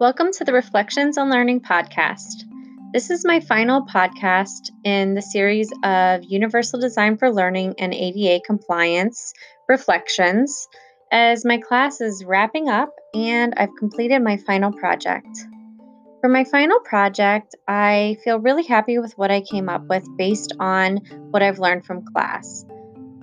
Welcome to the Reflections on Learning podcast. This is my final podcast in the series of Universal Design for Learning and ADA compliance reflections as my class is wrapping up and I've completed my final project. For my final project, I feel really happy with what I came up with based on what I've learned from class.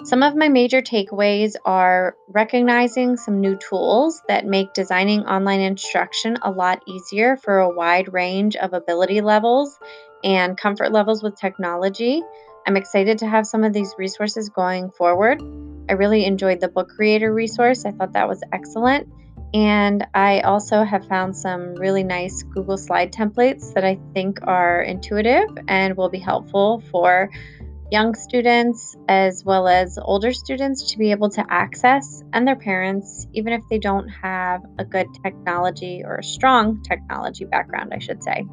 Some of my major takeaways are recognizing some new tools that make designing online instruction a lot easier for a wide range of ability levels and comfort levels with technology. I'm excited to have some of these resources going forward. I really enjoyed the book creator resource, I thought that was excellent. And I also have found some really nice Google Slide templates that I think are intuitive and will be helpful for young students as well as older students to be able to access and their parents, even if they don't have a good technology or a strong technology background, I should say.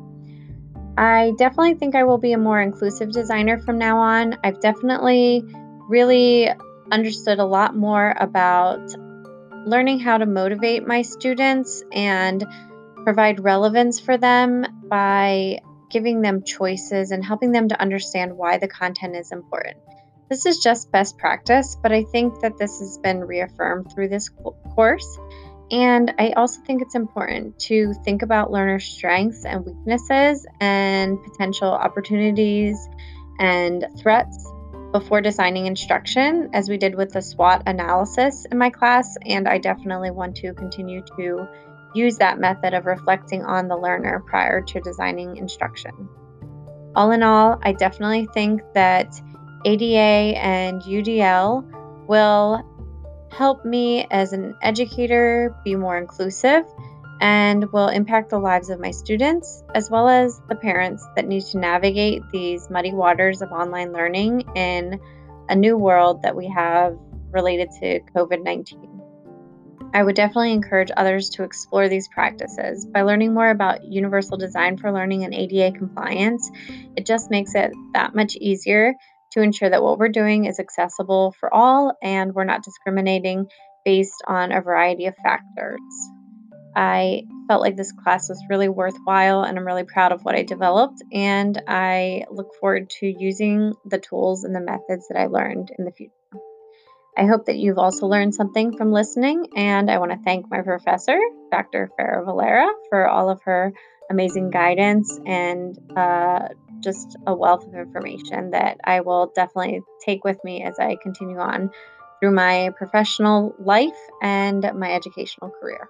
I definitely think I will be a more inclusive designer from now on. I've definitely really understood a lot more about learning how to motivate my students and provide relevance for them by giving them choices and helping them to understand why the content is important. This is just best practice, but I think that this has been reaffirmed through this course. And I also think it's important to think about learner strengths and weaknesses and potential opportunities and threats before designing instruction, as we did with the SWOT analysis in my class. And I definitely want to continue to use that method of reflecting on the learner prior to designing instruction. All in all, I definitely think that ADA and UDL will help me as an educator be more inclusive and will impact the lives of my students as well as the parents that need to navigate these muddy waters of online learning in a new world that we have related to COVID 19. I would definitely encourage others to explore these practices. By learning more about universal design for learning and ADA compliance, it just makes it that much easier to ensure that what we're doing is accessible for all and we're not discriminating based on a variety of factors. I felt like this class was really worthwhile and I'm really proud of what I developed and I look forward to using the tools and the methods that I learned in the future. I hope that you've also learned something from listening, and I want to thank my professor, Dr. Farah Valera, for all of her amazing guidance and uh, just a wealth of information that I will definitely take with me as I continue on through my professional life and my educational career.